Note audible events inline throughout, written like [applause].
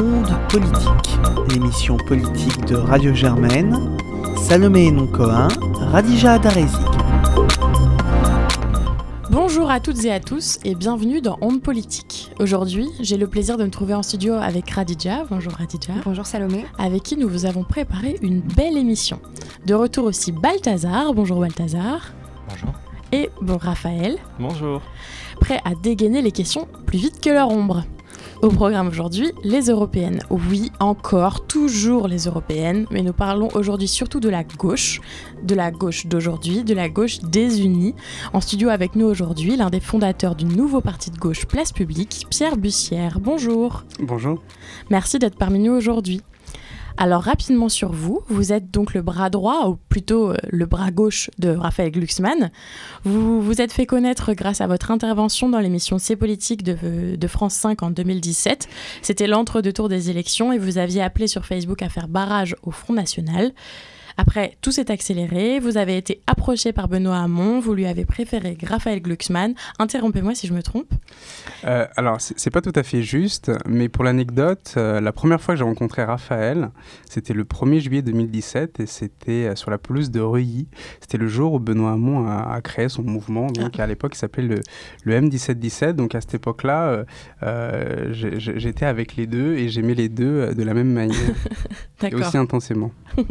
Onde Politique, l'émission politique de Radio Germaine, Salomé Noncoin, Radija Adarezi. Bonjour à toutes et à tous et bienvenue dans Onde Politique. Aujourd'hui, j'ai le plaisir de me trouver en studio avec Radija. Bonjour Radija. Bonjour Salomé. Avec qui nous vous avons préparé une belle émission. De retour aussi Balthazar. Bonjour Balthazar. Bonjour. Et bon Raphaël. Bonjour. Prêt à dégainer les questions plus vite que leur ombre. Au programme aujourd'hui, les européennes. Oui, encore, toujours les européennes, mais nous parlons aujourd'hui surtout de la gauche, de la gauche d'aujourd'hui, de la gauche désunie. En studio avec nous aujourd'hui, l'un des fondateurs du nouveau parti de gauche Place Publique, Pierre Bussière. Bonjour. Bonjour. Merci d'être parmi nous aujourd'hui. Alors rapidement sur vous, vous êtes donc le bras droit, ou plutôt euh, le bras gauche de Raphaël Glucksmann. Vous vous êtes fait connaître grâce à votre intervention dans l'émission C'est politique de, de, France 5 en 2017. C'était l'entre-deux tours des élections et vous aviez appelé sur Facebook à faire barrage au Front National. Après, tout s'est accéléré, vous avez été approché par Benoît Hamon, vous lui avez préféré Raphaël Glucksmann. Interrompez-moi si je me trompe. Euh, alors, c'est pas tout à fait juste, mais pour l'anecdote, euh, la première fois que j'ai rencontré Raphaël, c'était le 1er juillet 2017 et c'était euh, sur la pelouse de Reuilly. C'était le jour où Benoît Hamon a, a créé son mouvement, donc ah. à l'époque il s'appelait le, le, M1717. Donc à cette époque-là, euh, j'étais avec les deux et j'aimais les deux de la même manière. [laughs] et aussi intensément. [laughs]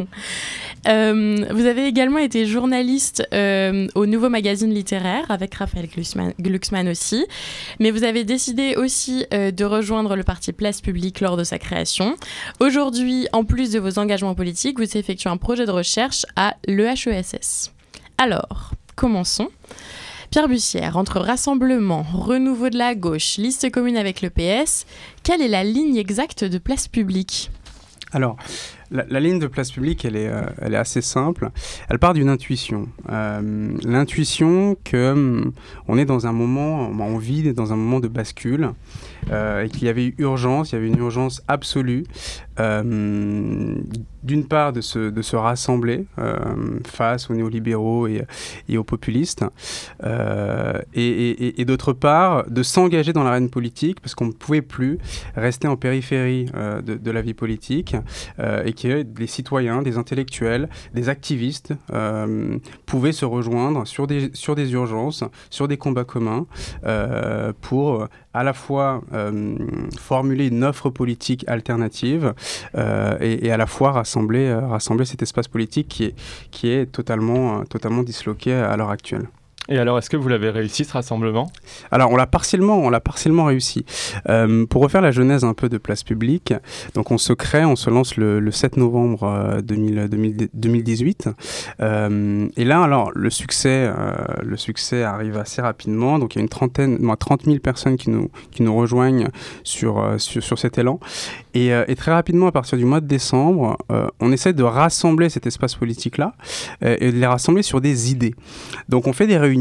Euh, vous avez également été journaliste euh, au Nouveau Magazine Littéraire avec Raphaël Glucksmann, aussi, mais vous avez décidé aussi euh, de rejoindre le parti Place Publique lors de sa création. Aujourd'hui, en plus de vos engagements politiques, vous effectuez un projet de recherche à l'EHESS. Alors, commençons. Pierre Bussière, entre rassemblement, renouveau de la gauche, liste commune avec le PS, quelle est la ligne exacte de place publique? Alors, la, ligne de place publique, elle est, euh, elle est assez simple. Elle part d'une intuition. Euh, l'intuition que hum, on est dans un moment, on vit dans un moment de bascule euh, et qu'il y avait urgence, il y avait une urgence absolue d'une part de se, de se rassembler face aux néolibéraux et, et aux populistes, et, d'autre part de s'engager dans l'arène politique parce qu'on ne pouvait plus rester en périphérie de, de, la vie politique et des citoyens, des intellectuels, des activistes euh, pouvaient se rejoindre sur des, urgences, sur des combats communs, euh, pour à la fois euh, formuler une offre politique alternative et, à la fois rassembler, cet espace politique qui est, totalement disloqué à l'heure actuelle. Et alors, est-ce que vous l'avez réussi ce rassemblement? Alors, on l'a partiellement, on l'a partiellement réussi. Euh, pour refaire la genèse un peu de Place Publique, donc on se crée, on se lance le, le 7 novembre 2000, 2000, 2018. Euh, et là, alors, le succès, euh, le succès arrive assez rapidement. Donc, il y a une trentaine, moi, 30 000 personnes qui nous, qui nous rejoignent sur, euh, sur, sur cet élan. Euh, et, très rapidement, à partir du mois de décembre, on essaie de rassembler cet espace politique-là et de les rassembler sur des idées. Donc, on fait des réunions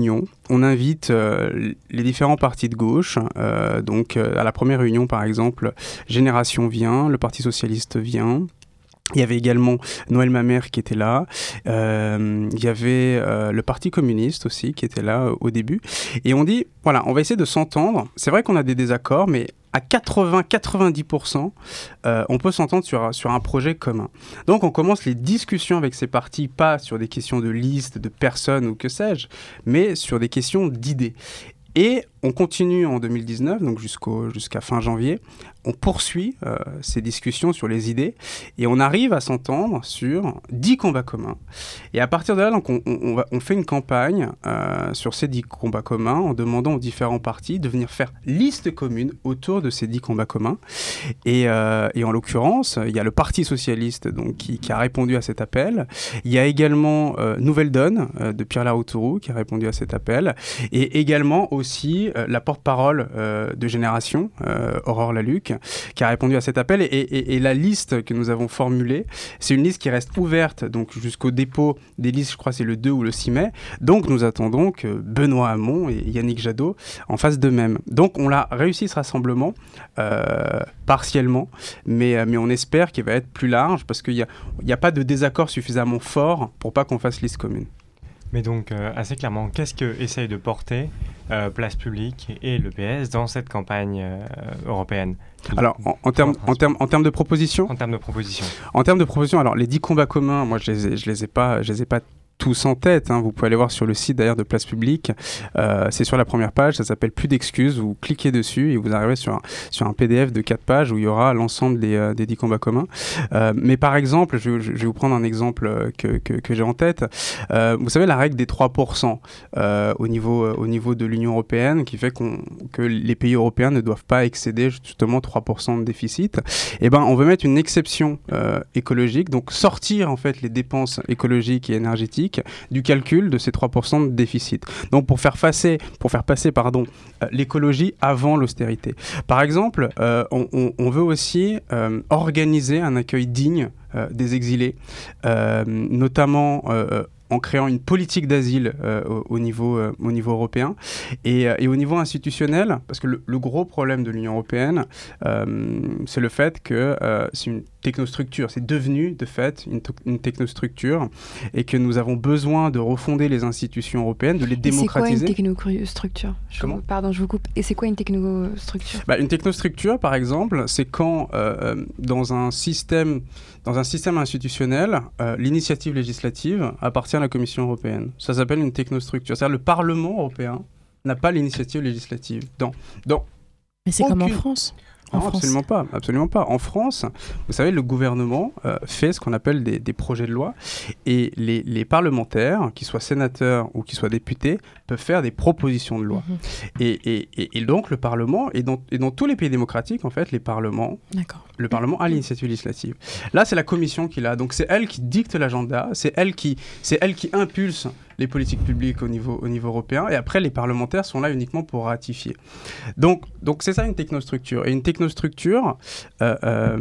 on invite euh, les différents partis de gauche. Euh, donc euh, à la première réunion, par exemple, Génération vient, le Parti socialiste vient, il y avait également Noël Mamère qui était là. Euh, il y avait euh, le Parti communiste aussi qui était là euh, au début. Et on dit, voilà, on va essayer de s'entendre. C'est vrai qu'on a des désaccords, mais à 80-90%, euh, on peut s'entendre sur, sur un projet commun. Donc on commence les discussions avec ces partis, pas sur des questions de liste, de personnes ou que sais-je, mais sur des questions d'idées. Et on continue en 2019, donc jusqu'à fin janvier, on poursuit euh, ces discussions sur les idées et on arrive à s'entendre sur 10 combats communs. Et à partir de là, on, fait une campagne euh, sur ces 10 combats communs en demandant aux différents partis de venir faire liste commune autour de ces 10 combats communs. Et, euh, et en l'occurrence, il y a le Parti socialiste donc, qui, qui, a répondu à cet appel. Il y a également Nouvelle Donne de Pierre Laroutourou qui a répondu à cet appel. Et également aussi la porte-parole de Génération, Aurore Laluc, qui a répondu à cet appel. Et, la liste que nous avons formulée, c'est une liste qui reste ouverte donc jusqu'au dépôt des listes, je crois c'est le 2 ou le 6 mai. Donc nous attendons que Benoît Hamon et Yannick Jadot en fassent de même. Donc on a réussi ce rassemblement euh, partiellement, mais, mais on espère qu'il va être plus large parce qu'il n'y a, y a pas de désaccord suffisamment fort pour pas qu'on fasse liste commune. Mais donc, euh, assez clairement, qu'est-ce que essaye de porter euh, Place Publique et le PS dans cette campagne euh, européenne? Alors, en, termes, en, termes, en termes de propositions? En termes de propositions. En termes de propositions, alors les 10 combats communs, moi je les je les ai pas, je les ai pas tous en tête. Hein. Vous pouvez aller voir sur le site d'ailleurs de Place Publique. Euh, c'est sur la première page, ça s'appelle Plus d'excuses. Vous cliquez dessus et vous arrivez sur un, sur un PDF de 4 pages où il y aura l'ensemble des, euh, des 10 combats communs. Euh, mais par exemple, je, vais vous prendre un exemple que, que, que j'ai en tête. Euh, vous savez, la règle des 3% euh, au, niveau, au niveau de l'Union européenne qui fait que les pays européens ne doivent pas excéder justement 3% de déficit? Eh ben, on veut mettre une exception écologique, donc sortir en fait les dépenses écologiques et énergétiques du calcul de ces 3% de déficit. Donc pour faire, passer, pour faire passer euh, l'écologie avant l'austérité. Par exemple, euh, on, veut aussi euh, organiser un accueil digne des exilés, notamment en créant une politique d'asile au, niveau, au niveau européen et, et, au niveau institutionnel, parce que le, gros problème de l'Union européenne, c'est le fait que c'est une technostructure, c'est devenu de fait une, une, technostructure et que nous avons besoin de refonder les institutions européennes, de les démocratiser. C'est quoi une technostructure? Comment? Pardon, je vous coupe. Et c'est quoi une technostructure? Bah, Une technostructure, par exemple, c'est quand dans un système dans un système institutionnel, l'initiative législative appartient la Commission européenne. Ça s'appelle une technostructure. C'est-à-dire le Parlement européen n'a pas l'initiative législative. Dans, dans Mais c'est comme en France absolument pas, absolument pas. En France, vous savez, le gouvernement euh, fait ce qu'on appelle des, projets de loi et les, parlementaires, qu'ils soient sénateurs ou qu'ils soient députés, peuvent faire des propositions de loi. Mhm. et, et, donc le Parlement, et dans, et dans tous les pays démocratiques, en fait, les parlements, le Parlement a l'initiative législative. Là, c'est la Commission qui l'a. Donc c'est elle qui dicte l'agenda, c'est elle qui, elle qui impulse les politiques publiques au niveau, au niveau européen, et après les parlementaires sont là uniquement pour ratifier. Donc donc c'est ça une technostructure. Et une technostructure, euh, euh,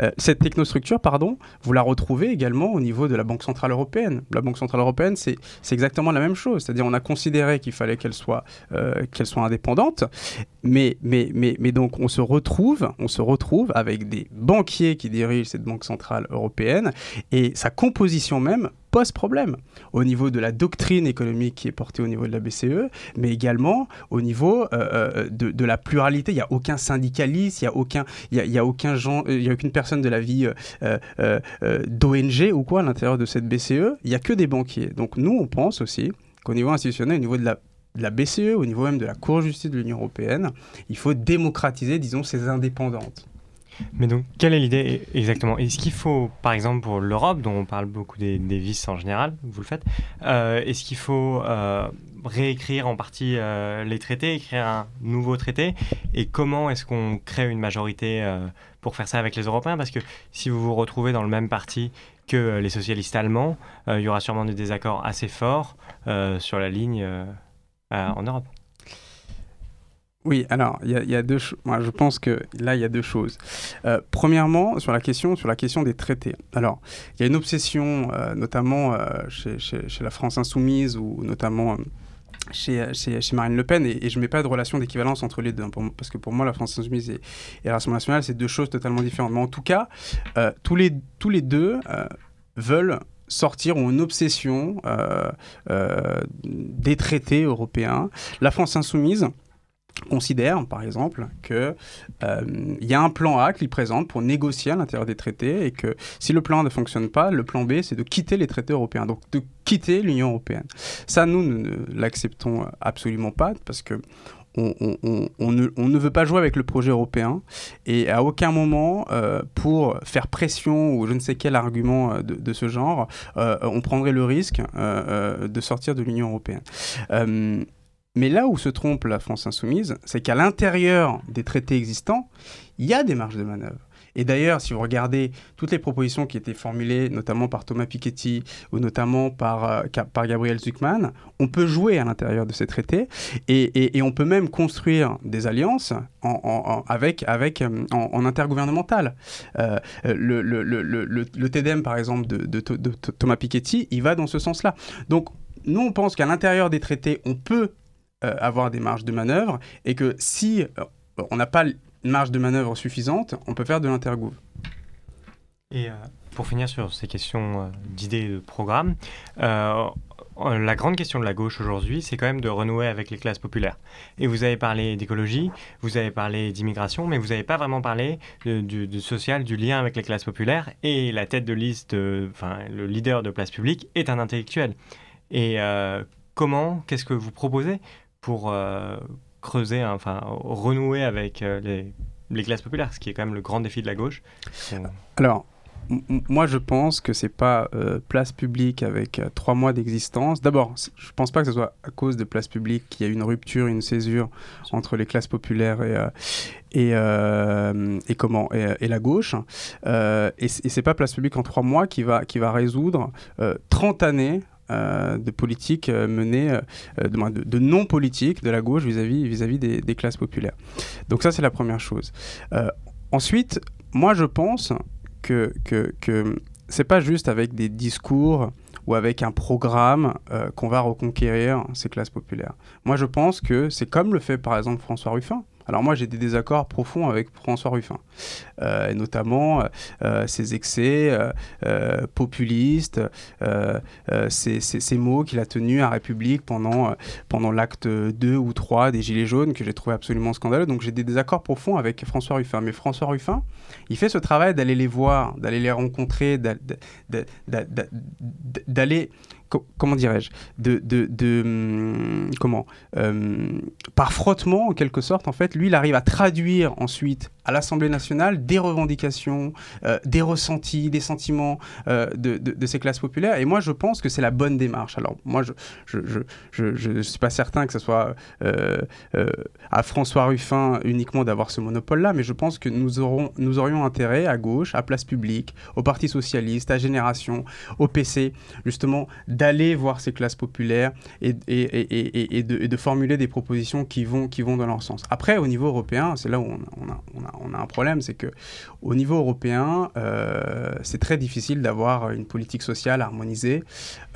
euh, cette technostructure, pardon, vous la retrouvez également au niveau de la Banque Centrale Européenne. La Banque Centrale Européenne, c'est exactement la même chose, c'est-à-dire on a considéré qu'il fallait qu'elle soit, qu'elle soit indépendante, mais, mais, mais, mais donc on se retrouve, on se retrouve avec des banquiers qui dirigent cette Banque Centrale Européenne, et sa composition même pose problème au niveau de la doctrine économique qui est portée au niveau de la BCE, mais également au niveau euh, euh, de, la pluralité. Il n'y a aucun syndicaliste, il n'y a, a, aucun il a aucune personne de la vie euh, d'ONG ou quoi à l'intérieur de cette BCE. Il n'y a que des banquiers. Donc nous, on pense aussi qu'au niveau institutionnel, au niveau de la de la BCE, au niveau même de la Cour de justice de l'Union européenne, il faut démocratiser, disons, ces indépendantes. Mais donc, quelle est l'idée exactement? Est-ce qu'il faut, par exemple, pour l'Europe, dont on parle beaucoup des, vices en général, vous le faites, euh, est-ce qu'il faut euh, réécrire en partie euh, les traités, écrire un nouveau traité? Et comment est-ce qu'on crée une majorité pour faire ça avec les Européens? Parce que si vous vous retrouvez dans le même parti que les socialistes allemands, il y aura sûrement des désaccords assez forts sur la ligne en Europe. Oui, alors il y, a deux. Je pense que là, il y a deux choses. Euh, premièrement, sur la question, sur la question des traités. Alors, il y a une obsession, euh, notamment euh, chez, la France insoumise ou notamment chez, Marine Le Pen, et, je ne mets pas de relation d'équivalence entre les deux, hein, parce que pour moi, la France insoumise et, et la Rassemblement national, c'est deux choses totalement différentes. Mais en tout cas, tous les tous les deux veulent sortir ou une obsession des traités européens. La France insoumise considère, par exemple, qu'il euh, y a un plan A qu'il présente pour négocier à l'intérieur des traités et que si le plan A ne fonctionne pas, le plan B, c'est de quitter les traités européens, donc de quitter l'Union européenne. Ça, nous, ne l'acceptons absolument pas parce que on, ne, veut pas jouer avec le projet européen et à aucun moment, euh, pour faire pression ou je ne sais quel argument euh, de, ce genre, on prendrait le risque de sortir de l'Union européenne. Mais là où se trompe la France insoumise, c'est qu'à l'intérieur des traités existants, il y a des marges de manœuvre. Et d'ailleurs, si vous regardez toutes les propositions qui étaient formulées, notamment par Thomas Piketty ou notamment par, euh, par Gabriel Zuckman, on peut jouer à l'intérieur de ces traités et, on peut même construire des alliances en, avec, avec, euh, en, intergouvernemental. Euh, le, le, TEDEM, par exemple, de, Thomas Piketty, il va dans ce sens-là. Donc, nous, on pense qu'à l'intérieur des traités, on peut avoir des marges de manœuvre et que si euh, on n'a pas une marge de manœuvre suffisante, on peut faire de l'intergouv. Et euh, pour finir sur ces questions d'idées de programme, euh, la grande question de la gauche aujourd'hui, c'est quand même de renouer avec les classes populaires. Et vous avez parlé d'écologie, vous avez parlé d'immigration, mais vous n'avez pas vraiment parlé du, social, du lien avec les classes populaires. Et la tête de liste, enfin le leader de place publique, est un intellectuel. Et euh, comment, qu'est-ce que vous proposez pour euh, creuser, enfin renouer avec les, les classes populaires, ce qui est quand même le grand défi de la gauche Alors, moi, je pense que c'est pas euh, place publique avec euh, trois mois d'existence. D'abord, je pense pas que ce soit à cause de place publique qu'il y a une rupture, une césure entre les classes populaires et, euh, et, et, comment et, la gauche. et, et c'est pas place publique en trois mois qui va qui va résoudre 30 années de politique menée, de, de, non-politique de la gauche vis-à-vis vis -vis des, classes populaires. Donc ça, c'est la première chose. ensuite, moi, je pense que, que, que c'est pas juste avec des discours ou avec un programme euh, qu'on va reconquérir ces classes populaires. Moi, je pense que c'est comme le fait par exemple François Ruffin. Alors moi, j'ai des désaccords profonds avec François Ruffin, euh, notamment euh, ses excès euh, populistes, ces, mots qu'il a tenus à République pendant, pendant l'acte 2 ou 3 des Gilets jaunes, que j'ai trouvé absolument scandaleux. Donc j'ai des désaccords profonds avec François Ruffin. Mais François Ruffin, il fait ce travail d'aller les voir, d'aller les rencontrer, d'aller comment dirais-je, de, hum, comment, euh, par frottement en quelque sorte, en fait, lui, il arrive à traduire ensuite à l'Assemblée nationale des revendications, euh, des ressentis, des sentiments euh, de, ces classes populaires. Et moi, je pense que c'est la bonne démarche. Alors, moi, je ne suis pas certain que ce soit à François Ruffin uniquement d'avoir ce monopole-là, mais je pense que nous, aurons, nous aurions intérêt à gauche, à Place Publique, au Parti Socialiste, à Génération, au PC, justement, d'aller voir ces classes populaires et, et, et, et de, formuler des propositions qui vont, qui vont dans leur sens. Après, au niveau européen, c'est là où on on a, un problème, c'est que au niveau européen, euh, c'est très difficile d'avoir une politique sociale harmonisée.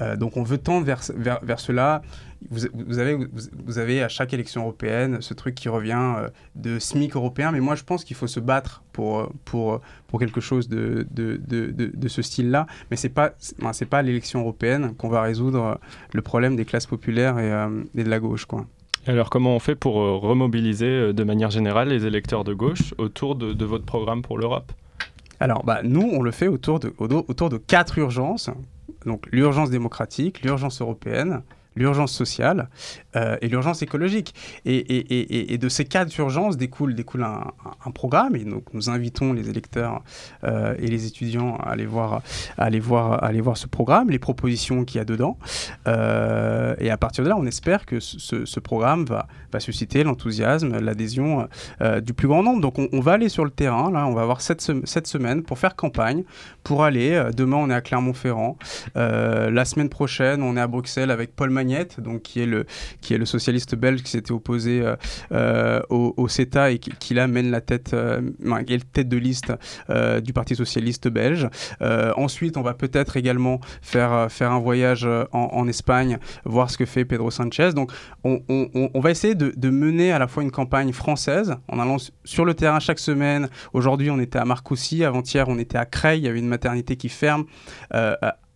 Euh, donc on veut tendre vers, vers, vers cela vous, avez, vous, avez à chaque élection européenne ce truc qui revient euh, de SMIC européen, mais moi je pense qu'il faut se battre pour, pour, pour quelque chose de, de, de, de ce style-là. Mais ce n'est pas, c'est pas l'élection européenne qu'on va résoudre le problème des classes populaires et, et de la gauche. Quoi. Alors comment on fait pour remobiliser de manière générale les électeurs de gauche autour de, votre programme pour l'Europe? Alors, bah, nous, on le fait autour de, autour de quatre urgences. Donc, l'urgence démocratique, l'urgence européenne, l'urgence sociale euh, et l'urgence écologique. Et, et, et, et, de ces quatre urgences découle, découle un, programme. Et donc, nous invitons les électeurs euh, et les étudiants à aller, voir, aller voir, aller voir ce programme, les propositions qu'il y a dedans. Euh, et à partir de là, on espère que ce, programme va, va susciter l'enthousiasme, l'adhésion du plus grand nombre. Donc, on, va aller sur le terrain. Là, on va avoir cette, cette semaine pour faire campagne, pour aller. Demain, on est à Clermont-Ferrand. La semaine prochaine, on est à Bruxelles avec Paul donc qui est le qui est le socialiste belge qui s'était opposé euh, euh, au, CETA et qui, là mène la tête, euh, tête de liste du Parti socialiste belge. ensuite, on va peut-être également faire faire un voyage en, Espagne, voir ce que fait Pedro Sanchez. Donc, on, on, va essayer de, de, mener à la fois une campagne française en allant sur le terrain chaque semaine. Aujourd'hui, on était à Marcoussis, avant-hier, on était à Creil, il y avait une maternité qui ferme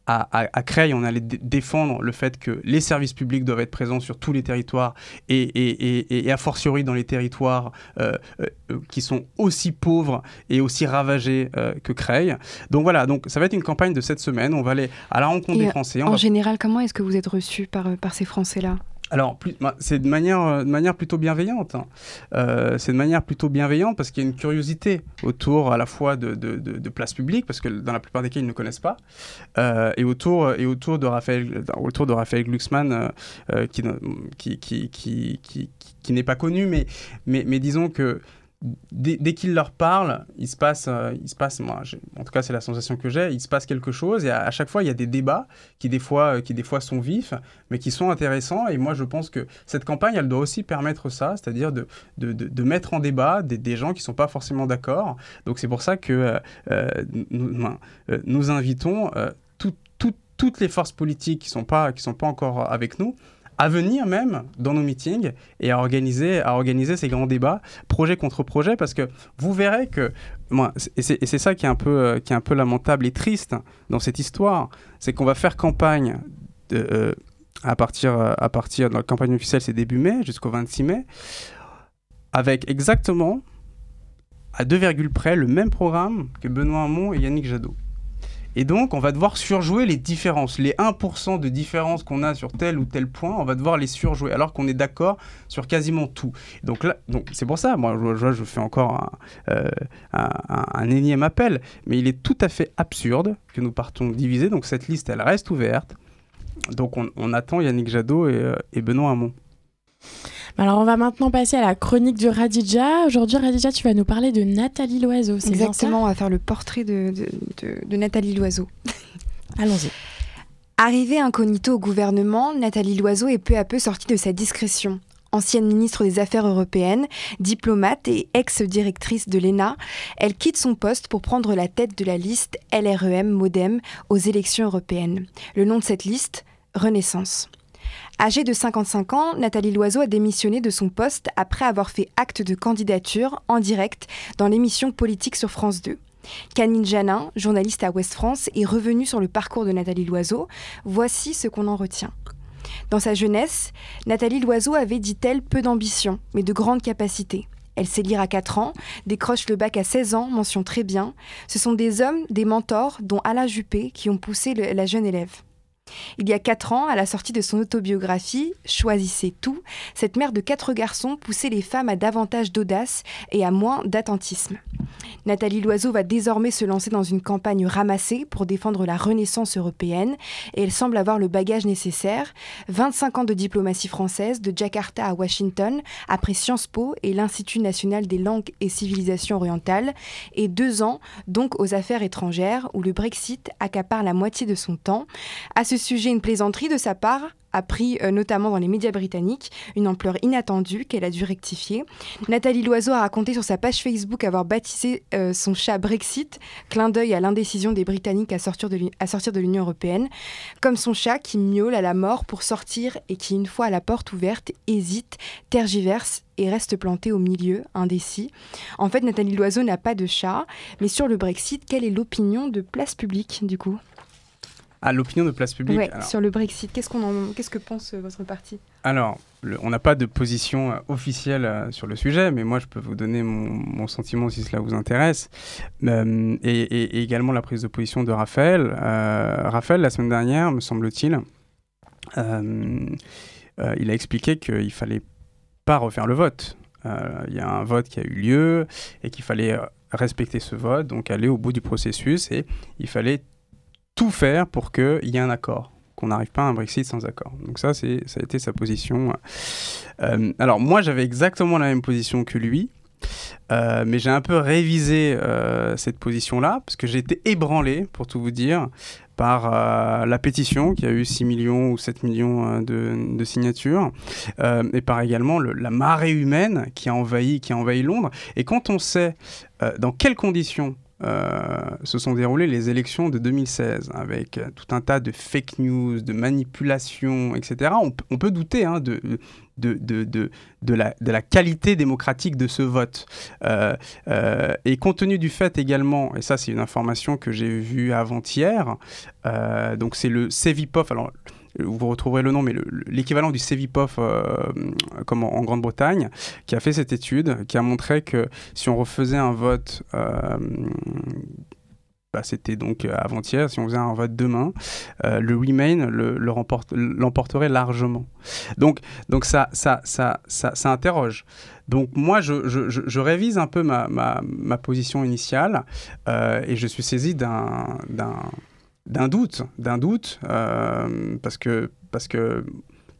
à, à, Creil, on allait défendre le fait que les services publics doivent être présents sur tous les territoires et, et, et, a fortiori dans les territoires euh, euh, qui sont aussi pauvres et aussi ravagés euh, que Creil. Donc voilà, donc ça va être une campagne de cette semaine. On va aller à la rencontre des Français. en général, comment est-ce que vous êtes reçu par, par ces Français-là? Alors, c'est de manière, euh, de manière plutôt bienveillante. Hein. Euh, c'est de manière plutôt bienveillante parce qu'il y a une curiosité autour à la fois de, places publiques, parce que dans la plupart des cas, ils ne connaissent pas, euh, et, autour, de Raphaël, autour Glucksmann, qui, n'est pas connu, mais, mais disons que dès, qu'il leur parle, il se passe, euh, il se passe moi, en tout cas c'est la sensation que j'ai, il se passe quelque chose et à, chaque fois il y a des débats qui des, fois, euh, qui des fois sont vifs, mais qui sont intéressants et moi je pense que cette campagne elle doit aussi permettre ça, c'est-à-dire de, de, de, mettre en débat des, des gens qui ne sont pas forcément d'accord. Donc c'est pour ça que euh, nous, nous, invitons toutes les forces politiques qui ne sont, qui sont pas encore avec nous à venir même dans nos meetings et à organiser, à ces grands débats, projet contre projet, parce que vous verrez que, moi, et c'est ça qui est, un peu, euh, qui est un peu lamentable et triste dans cette histoire, c'est qu'on va faire campagne euh, à partir, à partir de la campagne officielle, c'est début mai jusqu'au 26 mai, avec exactement à 2, près le même programme que Benoît Hamon et Yannick Jadot. Et donc, on va devoir surjouer les différences. Les 1% de différence qu'on a sur tel ou tel point, on va devoir les surjouer, alors qu'on est d'accord sur quasiment tout. Donc là, c'est pour ça, moi, je, fais encore euh, un, un, énième appel, mais il est tout à fait absurde que nous partons divisés. Donc cette liste, elle reste ouverte. Donc on, attend Yannick Jadot et, euh, et Benoît Hamon. Alors on va maintenant passer à la chronique du Radija. Aujourd'hui Radija, tu vas nous parler de Nathalie Loiseau. Exactement, on va faire le portrait de, de, Nathalie Loiseau. [laughs] Allons-y. Arrivée incognito au gouvernement, Nathalie Loiseau est peu à peu sortie de sa discrétion. Ancienne ministre des Affaires européennes, diplomate et ex-directrice de l'ENA, elle quitte son poste pour prendre la tête de la liste LREM Modem aux élections européennes. Le nom de cette liste Renaissance. Âgée de 55 ans, Nathalie Loiseau a démissionné de son poste après avoir fait acte de candidature en direct dans l'émission Politique sur France 2. Canine Janin, journaliste à Ouest France, est revenue sur le parcours de Nathalie Loiseau. Voici ce qu'on en retient. Dans sa jeunesse, Nathalie Loiseau avait, dit-elle, peu d'ambition, mais de grandes capacités. Elle sait lire à 4 ans, décroche le bac à 16 ans, mention très bien. Ce sont des hommes, des mentors, dont Alain Juppé, qui ont poussé la jeune élève. Il y a quatre ans, à la sortie de son autobiographie Choisissez tout, cette mère de quatre garçons poussait les femmes à davantage d'audace et à moins d'attentisme. Nathalie Loiseau va désormais se lancer dans une campagne ramassée pour défendre la renaissance européenne et elle semble avoir le bagage nécessaire. 25 ans de diplomatie française, de Jakarta à Washington, après Sciences Po et l'Institut national des langues et civilisations orientales, et deux ans donc aux affaires étrangères où le Brexit accapare la moitié de son temps. À ce sujet, une plaisanterie de sa part a pris euh, notamment dans les médias britanniques une ampleur inattendue qu'elle a dû rectifier. Nathalie Loiseau a raconté sur sa page Facebook avoir baptisé euh, son chat Brexit, clin d'œil à l'indécision des Britanniques à sortir de l'Union européenne, comme son chat qui miaule à la mort pour sortir et qui, une fois la porte ouverte, hésite, tergiverse et reste planté au milieu, indécis. En fait, Nathalie Loiseau n'a pas de chat, mais sur le Brexit, quelle est l'opinion de place publique du coup? À l'opinion de place publique. sur le Brexit, qu'est-ce, qu'on qu'est-ce que pense euh, votre parti? Alors, on n'a pas de position euh, officielle euh, sur le sujet, mais moi je peux vous donner mon, sentiment si cela vous intéresse. et, également la prise de position de Raphaël. Raphaël, la semaine dernière, me semble-t-il, il a expliqué qu'il fallait pas refaire le vote. Il y a un vote qui a eu lieu et qu'il fallait respecter ce vote, donc aller au bout du processus et il fallait tout faire pour qu'il y ait un accord qu'on n'arrive pas à un Brexit sans accord. Donc ça, c'est, ça a été sa position. Euh, alors moi, j'avais exactement la même position que lui, euh, mais j'ai un peu révisé euh, cette position-là, parce que j'ai été ébranlé, pour tout vous dire, par la pétition qui a eu 6 millions ou 7 millions de, de, signatures, et par également la marée humaine qui a, envahi, qui a envahi Londres. Et quand on sait dans quelles conditions euh, se sont déroulées les élections de 2016 avec euh, tout un tas de fake news, de manipulations, etc. On, peut douter hein, de, de, de, de, la, de, la, qualité démocratique de ce vote. Euh, et compte tenu du fait également, et ça c'est une information que j'ai vue avant-hier, donc c'est le CEVIPOF, alors vous retrouverez le nom, mais l'équivalent du CEVIPOF euh, comme en, Grande-Bretagne, qui a fait cette étude, qui a montré que si on refaisait un vote euh, bah, c'était donc avant-hier, si on faisait un vote demain, euh, le Remain l'emporterait largement. Donc, donc ça, ça, ça, ça, interroge. Donc moi, je, je, révise un peu ma position initiale et je suis saisi d'un d'un doute, d'un doute, euh, parce que parce que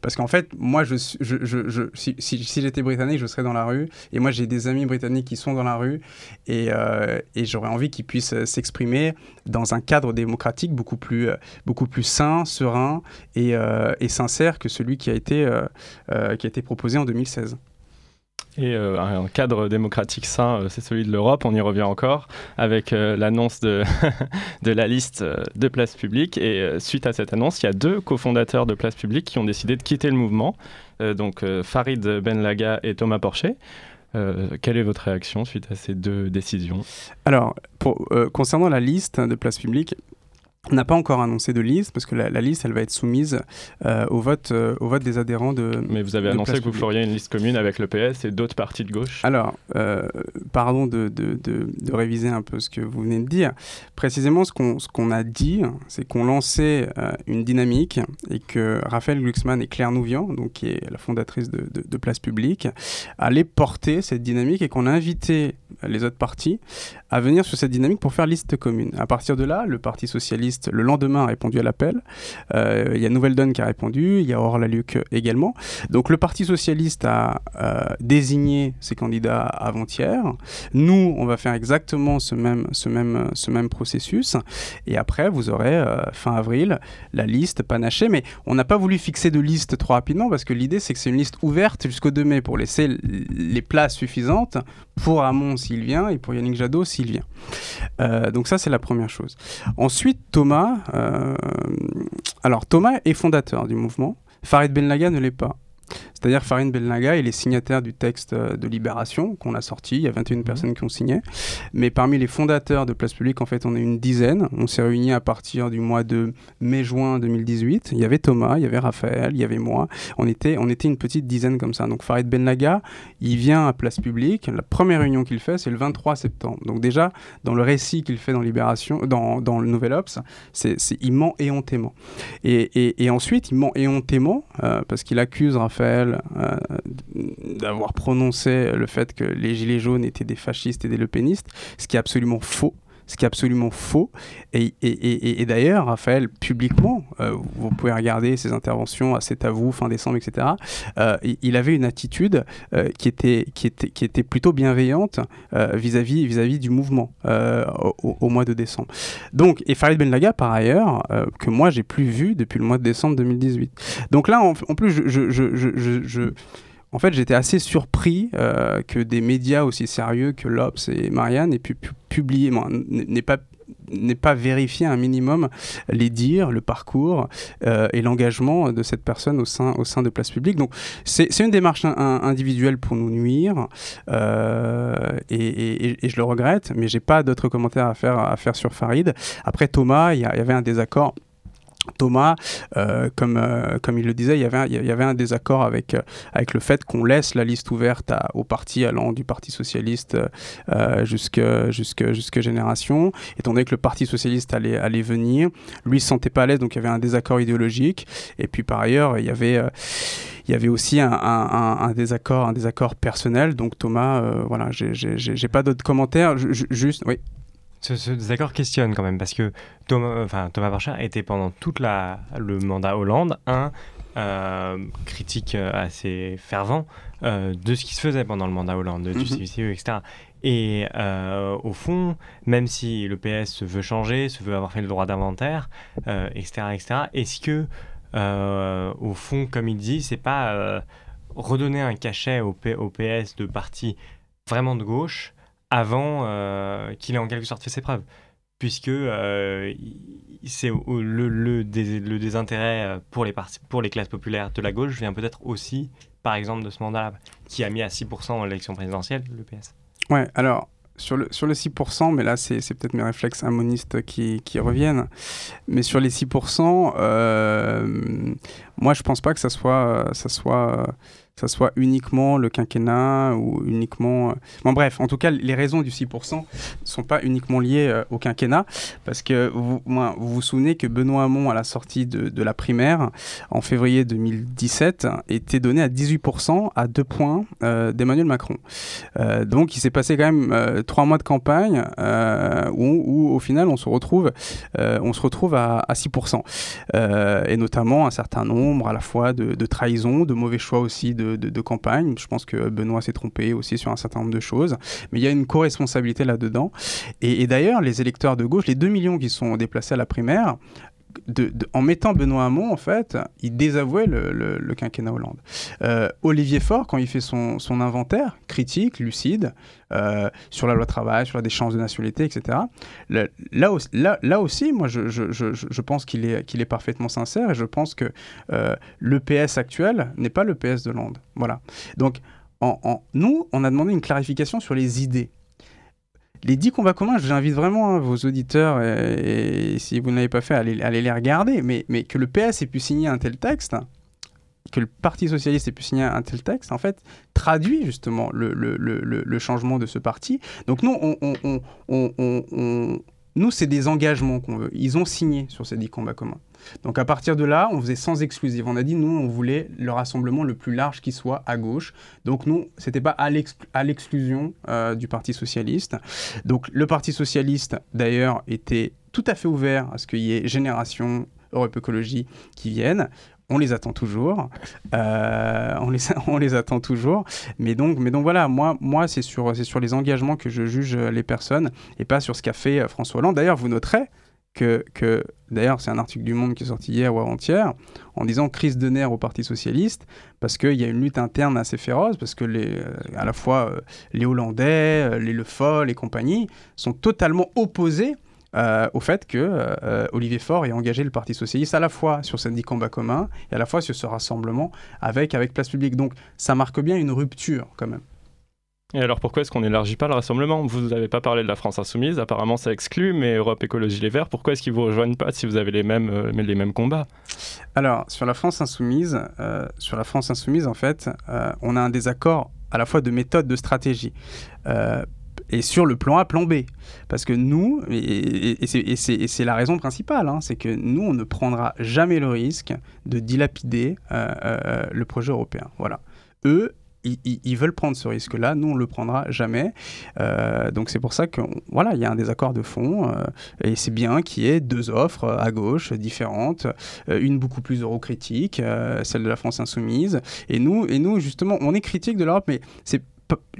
parce qu'en fait, moi, je, si, j'étais britannique, je serais dans la rue. Et moi, j'ai des amis britanniques qui sont dans la rue. Et, euh, et j'aurais envie qu'ils puissent s'exprimer dans un cadre démocratique beaucoup plus, beaucoup plus sain, serein et, euh, et sincère que celui qui a été, qui a été proposé en 2016. Et euh, un cadre démocratique sain, euh, c'est celui de l'Europe, on y revient encore, avec euh, l'annonce de, [laughs] la liste de places publiques. Et suite à cette annonce, il y a deux cofondateurs de places publiques qui ont décidé de quitter le mouvement, donc Farid Benlaga et Thomas Porcher. quelle est votre réaction suite à ces deux décisions? Alors, concernant la liste de places publiques, on n'a pas encore annoncé de liste parce que la, liste, elle va être soumise euh, au, vote, euh, au vote des adhérents de. Mais vous avez annoncé que vous feriez une liste commune avec le PS et d'autres partis de gauche Alors, euh, pardon de, de, de, réviser un peu ce que vous venez de dire. Précisément, ce qu'on qu'on a dit, c'est qu'on lançait une dynamique et que Raphaël Glucksmann et Claire Nouvian, donc, qui est la fondatrice de, Place Publique, allaient porter cette dynamique et qu'on a invité les autres partis à venir sur cette dynamique pour faire liste commune. À partir de là, le Parti Socialiste le lendemain a répondu à l'appel. Euh, il y a Nouvelle Donne qui a répondu, il y a Aurore Laluc également. Donc le Parti socialiste a euh, désigné ses candidats avant-hier. Nous, on va faire exactement ce même, ce même, ce même processus. Et après, vous aurez euh, fin avril la liste panachée. Mais on n'a pas voulu fixer de liste trop rapidement parce que l'idée, c'est que c'est une liste ouverte jusqu'au 2 mai pour laisser les places suffisantes pour Hamon s'il vient et pour Yannick Jadot s'il vient. donc ça, c'est la première chose. Ensuite, Thomas, euh, alors Thomas est fondateur du mouvement. Farid Benlaga ne l'est pas. C'est-à-dire Farid Belnaga, il est signataire du texte euh, de Libération qu'on a sorti. Il y a 21 mhm. personnes qui ont signé. Mais parmi les fondateurs de Place Publique, en fait, on est une dizaine. On s'est réunis à partir du mois de mai-juin 2018. Il y avait Thomas, il y avait Raphaël, il y avait moi. On était, on était une petite dizaine comme ça. Donc Farid Belnaga, il vient à Place Publique. La première réunion qu'il fait, c'est le 23 septembre. Donc déjà, dans le récit qu'il fait dans Libération, dans, dans le Nouvel Ops, c'est, il ment éhontément. Et, et, et ensuite, il ment éhontément euh, parce qu'il accuse Raphaël euh, d'avoir prononcé le fait que les Gilets jaunes étaient des fascistes et des lepénistes, ce qui est absolument faux ce qui est absolument faux. Et, d'ailleurs, Raphaël, publiquement, euh, vous pouvez regarder ses interventions à C'est à vous, fin décembre, etc., euh, il avait une attitude qui, était, qui, était, qui était plutôt bienveillante vis-à-vis vis -vis du mouvement au, mois de décembre. Donc, et Farid Benlaga, par ailleurs, que moi, j'ai plus vu depuis le mois de décembre 2018. Donc là, en, plus, je, je, je, je en fait, j'étais assez surpris euh, que des médias aussi sérieux que l'Obs et Marianne aient pu, publier, n'aient pas vérifié un minimum les dires, le parcours euh, et l'engagement de cette personne au sein, de Place Publique. Donc c'est une démarche individuelle pour nous nuire euh, et, je le regrette, mais j'ai pas d'autres commentaires à faire, à sur Farid. Après Thomas, il y, avait un désaccord Thomas, euh, comme, euh, comme il le disait, il y avait un, y avait un désaccord avec, euh, avec le fait qu'on laisse la liste ouverte à, aux partis allant du Parti Socialiste jusqu'à jusque, jusque Génération. Étant donné que le Parti Socialiste allait, allait venir, lui ne se sentait pas à l'aise, donc il y avait un désaccord idéologique. Et puis par ailleurs, il y avait il y avait aussi un, un, désaccord, un désaccord personnel. Donc Thomas, voilà, j'ai pas d'autres commentaires. juste, oui. Ce, désaccord questionne quand même, parce que Thomas, enfin, Thomas était pendant tout le mandat Hollande un euh, critique euh, assez fervent euh, de ce qui se faisait pendant le mandat Hollande, du CVCE, etc. Et au fond, même si le PS se veut changer, se veut avoir fait le droit d'inventaire, etc., etc., est-ce que, au fond, comme il dit, c'est pas redonner un cachet au, au PS de parti vraiment de gauche avant euh, qu'il ait en quelque sorte fait ses preuves. Puisque euh, c'est le, désintérêt euh, pour les, classes populaires de la gauche vient peut-être aussi, par exemple, de ce mandat-là, qui a mis à 6% dans l'élection présidentielle, le PS. Ouais, alors sur le, sur le 6%, mais là c'est peut-être mes réflexes immonistes qui, qui, reviennent, mais sur les 6%, moi je pense pas que ça soit, ça soit que ce soit uniquement le quinquennat ou uniquement... Euh, bon bref, en tout cas, les raisons du 6% ne sont pas uniquement liées euh, au quinquennat, parce que vous, vous souvenez que Benoît Hamon, à la sortie de, la primaire, en février 2017, était donné à 18% à deux points euh, d'Emmanuel Macron. donc il s'est passé quand même trois mois de campagne où, où, au final on se retrouve, on se retrouve à, à 6%. et notamment un certain nombre à la fois de, de trahisons, de mauvais choix aussi de de, campagne. Je pense que Benoît s'est trompé aussi sur un certain nombre de choses. Mais il y a une co-responsabilité là-dedans. Et, d'ailleurs, les électeurs de gauche, les 2 millions qui sont déplacés à la primaire, en mettant Benoît Hamon, en fait, il désavouait le, quinquennat Hollande. Euh, Olivier Faure, quand il fait son, inventaire critique, lucide, euh, sur la loi travail, sur la déchéance de nationalité, etc., là, aussi, moi, je, pense qu'il est, qu'il est parfaitement sincère et je pense que euh, le PS actuel n'est pas le PS de Hollande. Voilà. Donc, en, nous, on a demandé une clarification sur les idées les 10 combats communs, j'invite vraiment hein, vos auditeurs, et, si vous ne l'avez pas fait, à aller, les regarder, mais, que le PS ait pu signer un tel texte, que le Parti socialiste ait pu signer un tel texte, en fait, traduit justement le, changement de ce parti. Donc nous, on, on, on, nous c'est des engagements qu'on veut. Ils ont signé sur ces 10 combats communs. Donc à partir de là, on faisait sans exclusive. On a dit, nous, on voulait le rassemblement le plus large qui soit à gauche. Donc nous, c'était pas à l'exclusion euh, du Parti socialiste. Donc le Parti socialiste, d'ailleurs, était tout à fait ouvert à ce qu'il y ait Génération, Europe Écologie qui viennent on les attend toujours. Euh, [laughs] on, les, attend toujours. Mais donc, mais donc voilà, moi, moi c'est sur, sur les engagements que je juge les personnes et pas sur ce qu'a fait François Hollande. D'ailleurs, vous noterez que, d'ailleurs, c'est un article du Monde qui est sorti hier ou avant-hier, en disant crise de nerfs au Parti Socialiste, parce qu'il y a une lutte interne assez féroce, parce que les, euh, à la fois euh, les Hollandais, euh, les Le Foll et compagnie sont totalement opposés au fait que Olivier Faure ait engagé le Parti Socialiste à la fois sur ce 10 combats communs et à la fois sur ce rassemblement avec, avec Place Publique. Donc ça marque bien une rupture quand même. Et alors pourquoi est-ce qu'on n'élargit pas le rassemblement? Vous n'avez pas parlé de la France insoumise, apparemment ça exclut, mais Europe Écologie Les Verts, pourquoi est-ce qu'ils vous rejoignent pas si vous avez les mêmes, euh, les mêmes combats? Alors sur la France insoumise, euh, sur la France insoumise en fait, euh, on a un désaccord à la fois de méthode, de stratégie. Et sur le plan A, plan B. Parce que nous, et, c'est la raison principale, hein, c'est que nous, on ne prendra jamais le risque de dilapider le projet européen. Voilà. Eux, ils, veulent prendre ce risque-là. Nous, on le prendra jamais. Euh, donc c'est pour ça qu'il voilà, y a un désaccord de fond. Euh, et c'est bien qu'il y ait deux offres à gauche différentes, euh, une beaucoup plus eurocritique, celle de la France insoumise. Et nous, et nous, justement, on est critique de l'Europe, mais c'est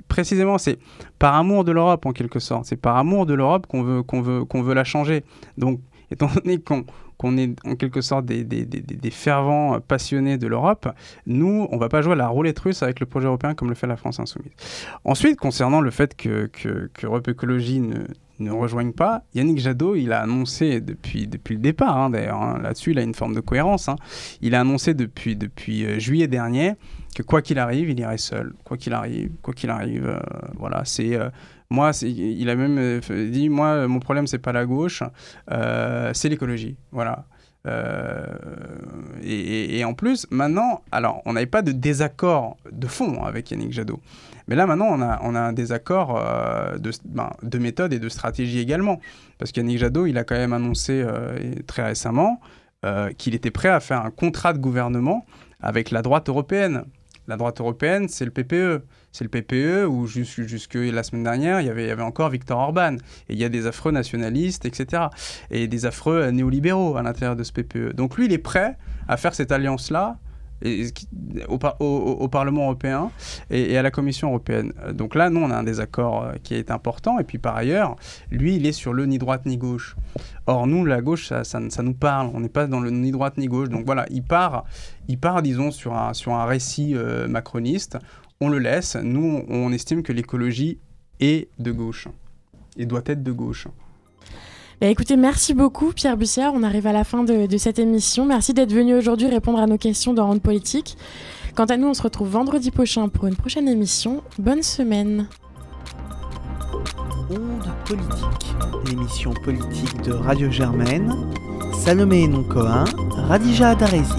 précisément, c'est par amour de l'Europe en quelque sorte. C'est par amour de l'Europe qu'on veut, qu'on veut, qu'on veut la changer. Donc, [laughs] étant donné qu'on qu'on est en quelque sorte des, des, des, fervents passionnés de l'Europe, nous, on va pas jouer à la roulette russe avec le projet européen comme le fait la France insoumise. Ensuite, concernant le fait que, que, que Europe Écologie ne, ne rejoignent pas. Yannick Jadot, il a annoncé depuis, depuis le départ, hein, d'ailleurs, hein, là-dessus, il a une forme de cohérence. Hein. il a annoncé depuis, depuis euh, juillet dernier que quoi qu'il arrive, il irait seul. Quoi qu'il arrive, quoi qu'il arrive, euh, voilà, c'est euh, moi, il a même dit, moi, mon problème, c'est pas la gauche, c'est l'écologie. Voilà. Euh, et, en plus, maintenant, alors, on n'avait pas de désaccord de fond avec Yannick Jadot. Mais là, maintenant, on a, un désaccord de, ben, de, méthode et de stratégie également. Parce qu'Yannick Jadot, il a quand même annoncé très récemment qu'il était prêt à faire un contrat de gouvernement avec la droite européenne. La droite européenne, c'est le PPE c'est le PPE où jusque, la semaine dernière, il y, avait, encore Victor Orban. Et il y a des affreux nationalistes, etc. Et des affreux néolibéraux à l'intérieur de ce PPE. Donc lui, il est prêt à faire cette alliance-là au, Parlement européen et, à la Commission européenne. Donc là, nous, on a un désaccord euh, qui est important. Et puis par ailleurs, lui, il est sur le ni droite ni gauche. Or, nous, la gauche, ça, nous parle. On n'est pas dans le ni droite ni gauche. Donc voilà, il part, il part disons, sur un, sur un récit euh, macroniste on le laisse. Nous, on estime que l'écologie est de gauche et doit être de gauche. Bah, écoutez, merci beaucoup Pierre Bussière. On arrive à la fin de, cette émission. Merci d'être venu aujourd'hui répondre à nos questions dans Ronde Politique. Quant à nous, on se retrouve vendredi prochain pour une prochaine émission. Bonne semaine. Onde Politique, l'émission politique de Radio Germaine. Salomé Noncoin, Radija Darezi.